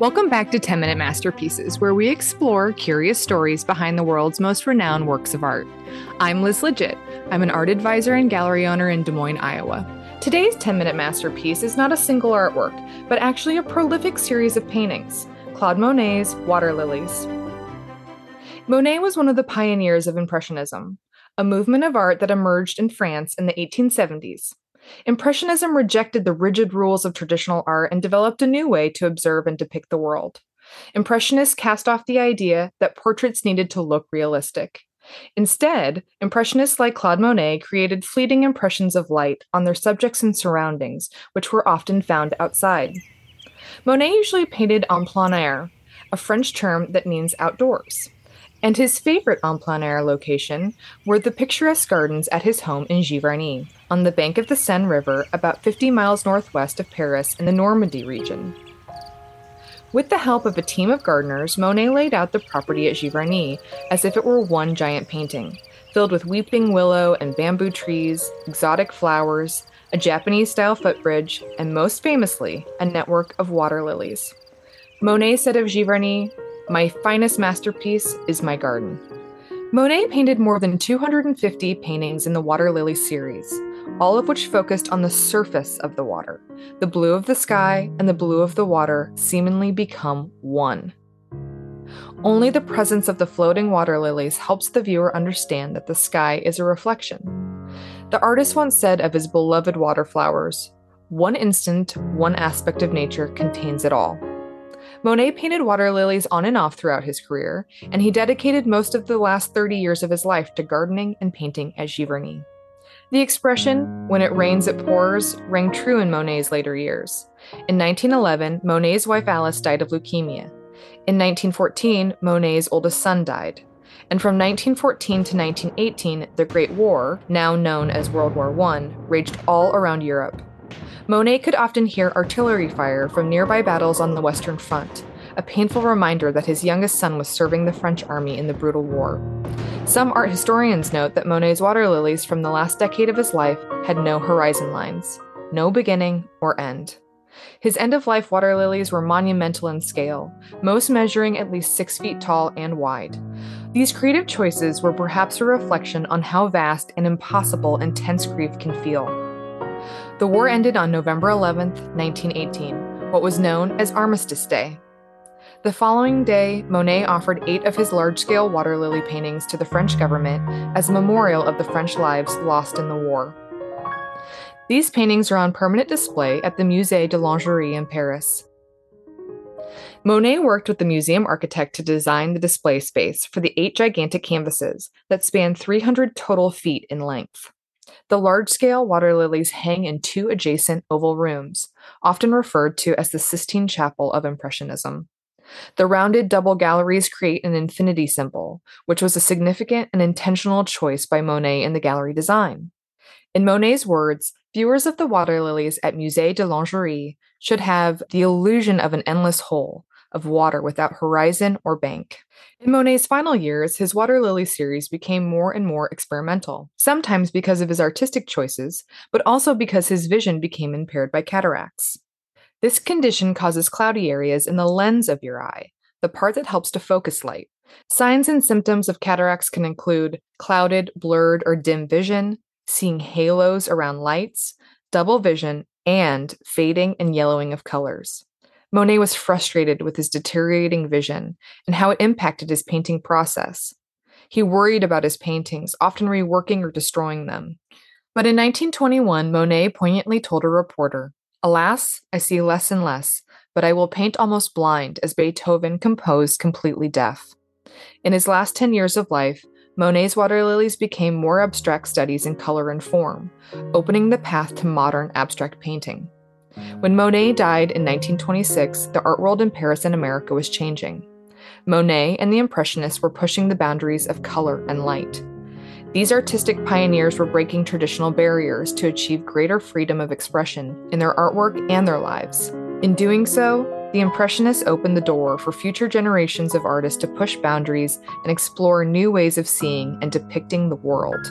Welcome back to 10 Minute Masterpieces, where we explore curious stories behind the world's most renowned works of art. I'm Liz Lidgett. I'm an art advisor and gallery owner in Des Moines, Iowa. Today's 10 Minute Masterpiece is not a single artwork, but actually a prolific series of paintings Claude Monet's Water Lilies. Monet was one of the pioneers of Impressionism, a movement of art that emerged in France in the 1870s. Impressionism rejected the rigid rules of traditional art and developed a new way to observe and depict the world. Impressionists cast off the idea that portraits needed to look realistic. Instead, Impressionists like Claude Monet created fleeting impressions of light on their subjects and surroundings, which were often found outside. Monet usually painted en plein air, a French term that means outdoors and his favorite en plein air location were the picturesque gardens at his home in Giverny, on the bank of the Seine River, about 50 miles northwest of Paris in the Normandy region. With the help of a team of gardeners, Monet laid out the property at Giverny as if it were one giant painting, filled with weeping willow and bamboo trees, exotic flowers, a Japanese style footbridge, and most famously, a network of water lilies. Monet said of Giverny, my finest masterpiece is my garden. Monet painted more than 250 paintings in the Water Lily series, all of which focused on the surface of the water. The blue of the sky and the blue of the water seemingly become one. Only the presence of the floating water lilies helps the viewer understand that the sky is a reflection. The artist once said of his beloved water flowers, one instant, one aspect of nature contains it all. Monet painted water lilies on and off throughout his career, and he dedicated most of the last 30 years of his life to gardening and painting at Giverny. The expression, when it rains, it pours, rang true in Monet's later years. In 1911, Monet's wife Alice died of leukemia. In 1914, Monet's oldest son died. And from 1914 to 1918, the Great War, now known as World War I, raged all around Europe. Monet could often hear artillery fire from nearby battles on the Western Front, a painful reminder that his youngest son was serving the French army in the brutal war. Some art historians note that Monet's water lilies from the last decade of his life had no horizon lines, no beginning or end. His end of life water lilies were monumental in scale, most measuring at least six feet tall and wide. These creative choices were perhaps a reflection on how vast and impossible intense grief can feel. The war ended on November 11, 1918, what was known as Armistice Day. The following day, Monet offered eight of his large scale water lily paintings to the French government as a memorial of the French lives lost in the war. These paintings are on permanent display at the Musée de l'Orangerie in Paris. Monet worked with the museum architect to design the display space for the eight gigantic canvases that span 300 total feet in length. The large scale water lilies hang in two adjacent oval rooms, often referred to as the Sistine Chapel of Impressionism. The rounded double galleries create an infinity symbol, which was a significant and intentional choice by Monet in the gallery design. In Monet's words, viewers of the water lilies at Musée de l'Orangerie should have the illusion of an endless hole, of water without horizon or bank. In Monet's final years, his water lily series became more and more experimental, sometimes because of his artistic choices, but also because his vision became impaired by cataracts. This condition causes cloudy areas in the lens of your eye, the part that helps to focus light. Signs and symptoms of cataracts can include clouded, blurred, or dim vision, seeing halos around lights, double vision, and fading and yellowing of colors. Monet was frustrated with his deteriorating vision and how it impacted his painting process. He worried about his paintings, often reworking or destroying them. But in 1921, Monet poignantly told a reporter, Alas, I see less and less, but I will paint almost blind as Beethoven composed completely deaf. In his last 10 years of life, Monet's water lilies became more abstract studies in color and form, opening the path to modern abstract painting. When Monet died in 1926, the art world in Paris and America was changing. Monet and the Impressionists were pushing the boundaries of color and light. These artistic pioneers were breaking traditional barriers to achieve greater freedom of expression in their artwork and their lives. In doing so, the Impressionists opened the door for future generations of artists to push boundaries and explore new ways of seeing and depicting the world.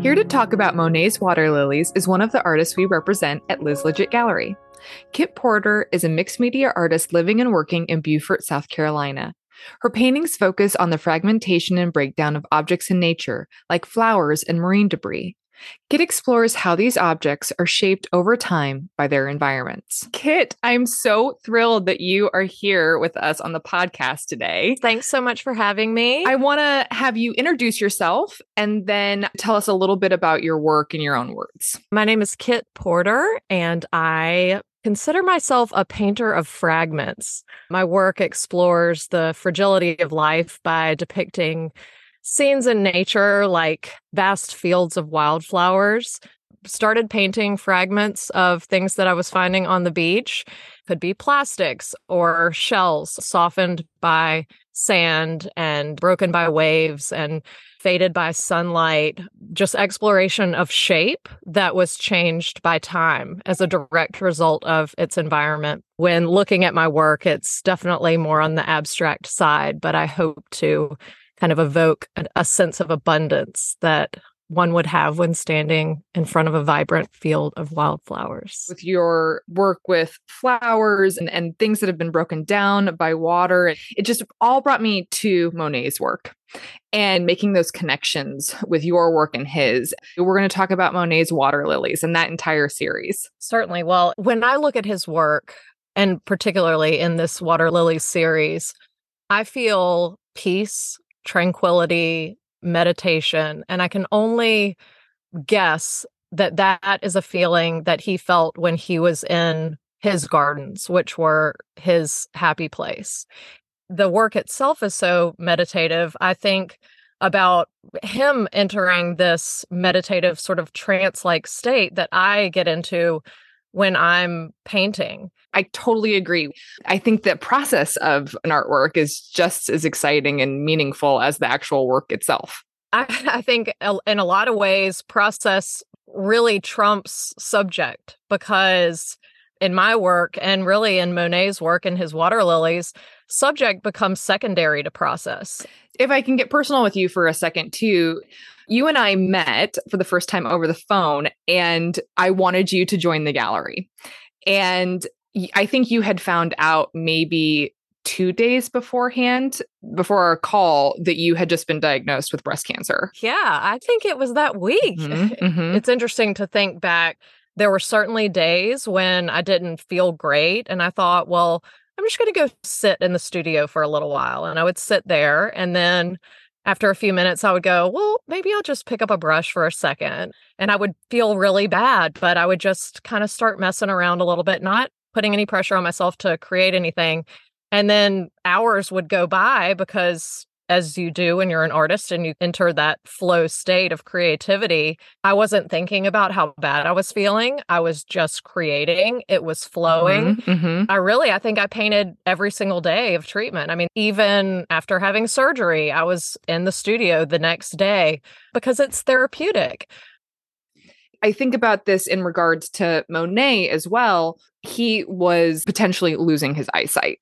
Here to talk about Monet's water lilies is one of the artists we represent at Liz Lidgett Gallery. Kit Porter is a mixed media artist living and working in Beaufort, South Carolina. Her paintings focus on the fragmentation and breakdown of objects in nature, like flowers and marine debris. Kit explores how these objects are shaped over time by their environments. Kit, I'm so thrilled that you are here with us on the podcast today. Thanks so much for having me. I want to have you introduce yourself and then tell us a little bit about your work in your own words. My name is Kit Porter, and I consider myself a painter of fragments. My work explores the fragility of life by depicting scenes in nature like vast fields of wildflowers. Started painting fragments of things that I was finding on the beach. Could be plastics or shells softened by sand and broken by waves and faded by sunlight, just exploration of shape that was changed by time as a direct result of its environment. When looking at my work, it's definitely more on the abstract side, but I hope to kind of evoke a, a sense of abundance that one would have when standing in front of a vibrant field of wildflowers. With your work with flowers and, and things that have been broken down by water, it just all brought me to Monet's work and making those connections with your work and his. We're going to talk about Monet's water lilies and that entire series. Certainly. Well, when I look at his work, and particularly in this water lilies series, I feel peace tranquility, meditation. And I can only guess that that is a feeling that he felt when he was in his gardens, which were his happy place. The work itself is so meditative. I think about him entering this meditative sort of trance like state that I get into when I'm painting. I totally agree. I think the process of an artwork is just as exciting and meaningful as the actual work itself. I, I think in a lot of ways, process really trumps subject because in my work and really in Monet's work and his water lilies, subject becomes secondary to process. If I can get personal with you for a second, too, you and I met for the first time over the phone, and I wanted you to join the gallery. And I think you had found out maybe two days beforehand, before our call, that you had just been diagnosed with breast cancer. Yeah, I think it was that week. Mm-hmm, mm-hmm. It's interesting to think back. There were certainly days when I didn't feel great, and I thought, well, I'm just going to go sit in the studio for a little while. And I would sit there, and then after a few minutes, I would go, well, maybe I'll just pick up a brush for a second. And I would feel really bad, but I would just kind of start messing around a little bit, not putting any pressure on myself to create anything. And then hours would go by because as you do when you're an artist and you enter that flow state of creativity, I wasn't thinking about how bad I was feeling. I was just creating. It was flowing. Mm-hmm, mm-hmm. I really, I think I painted every single day of treatment. I mean, even after having surgery, I was in the studio the next day because it's therapeutic. I think about this in regards to Monet as well. He was potentially losing his eyesight.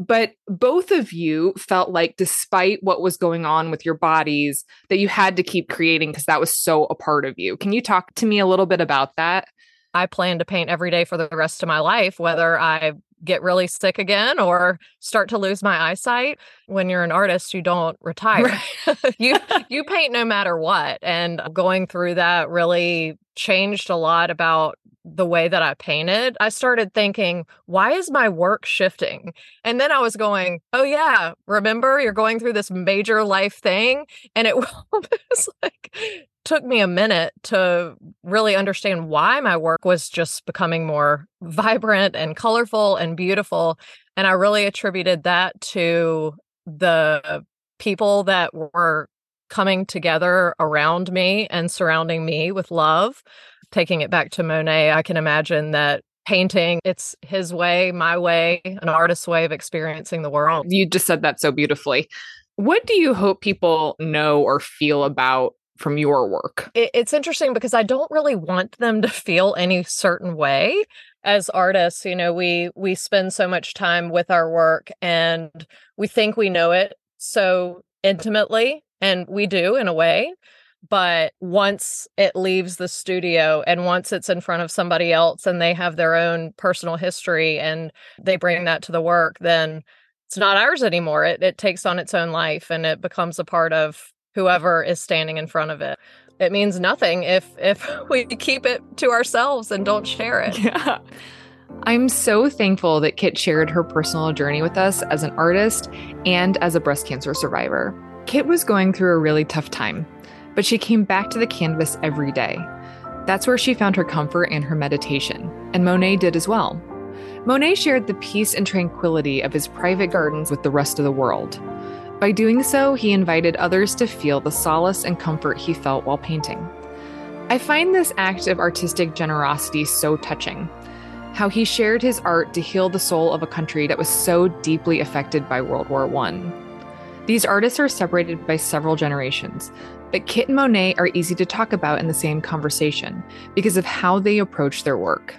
But both of you felt like, despite what was going on with your bodies, that you had to keep creating because that was so a part of you. Can you talk to me a little bit about that? I plan to paint every day for the rest of my life, whether I get really sick again or start to lose my eyesight. When you're an artist, you don't retire. Right. you you paint no matter what. And going through that really changed a lot about the way that I painted, I started thinking, why is my work shifting? And then I was going, oh, yeah, remember you're going through this major life thing? And it was like, took me a minute to really understand why my work was just becoming more vibrant and colorful and beautiful. And I really attributed that to the people that were coming together around me and surrounding me with love taking it back to Monet, I can imagine that painting, it's his way, my way, an artist's way of experiencing the world. You just said that so beautifully. What do you hope people know or feel about from your work? It's interesting because I don't really want them to feel any certain way. As artists, you know, we we spend so much time with our work and we think we know it so intimately and we do in a way But once it leaves the studio and once it's in front of somebody else and they have their own personal history and they bring that to the work, then it's not ours anymore. It, it takes on its own life and it becomes a part of whoever is standing in front of it. It means nothing if if we keep it to ourselves and don't share it. Yeah. I'm so thankful that Kit shared her personal journey with us as an artist and as a breast cancer survivor. Kit was going through a really tough time, but she came back to the canvas every day. That's where she found her comfort and her meditation, and Monet did as well. Monet shared the peace and tranquility of his private gardens with the rest of the world. By doing so, he invited others to feel the solace and comfort he felt while painting. I find this act of artistic generosity so touching. How he shared his art to heal the soul of a country that was so deeply affected by World War I. These artists are separated by several generations, but Kit and Monet are easy to talk about in the same conversation because of how they approach their work.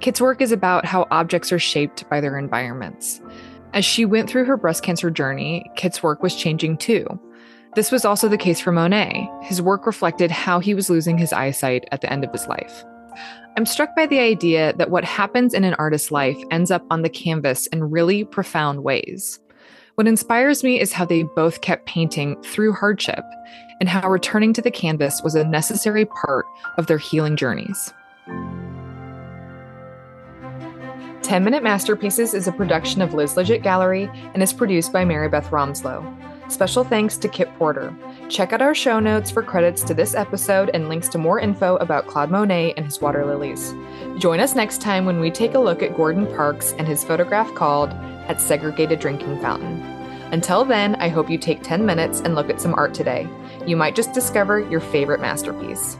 Kit's work is about how objects are shaped by their environments. As she went through her breast cancer journey, Kit's work was changing too. This was also the case for Monet. His work reflected how he was losing his eyesight at the end of his life. I'm struck by the idea that what happens in an artist's life ends up on the canvas in really profound ways. What inspires me is how they both kept painting through hardship and how returning to the canvas was a necessary part of their healing journeys. 10 Minute Masterpieces is a production of Liz Lidgett Gallery and is produced by Maribeth Romslo. Special thanks to Kit Porter. Check out our show notes for credits to this episode and links to more info about Claude Monet and his water lilies. Join us next time when we take a look at Gordon Parks and his photograph called At Segregated Drinking Fountain. Until then, I hope you take 10 minutes and look at some art today. You might just discover your favorite masterpiece.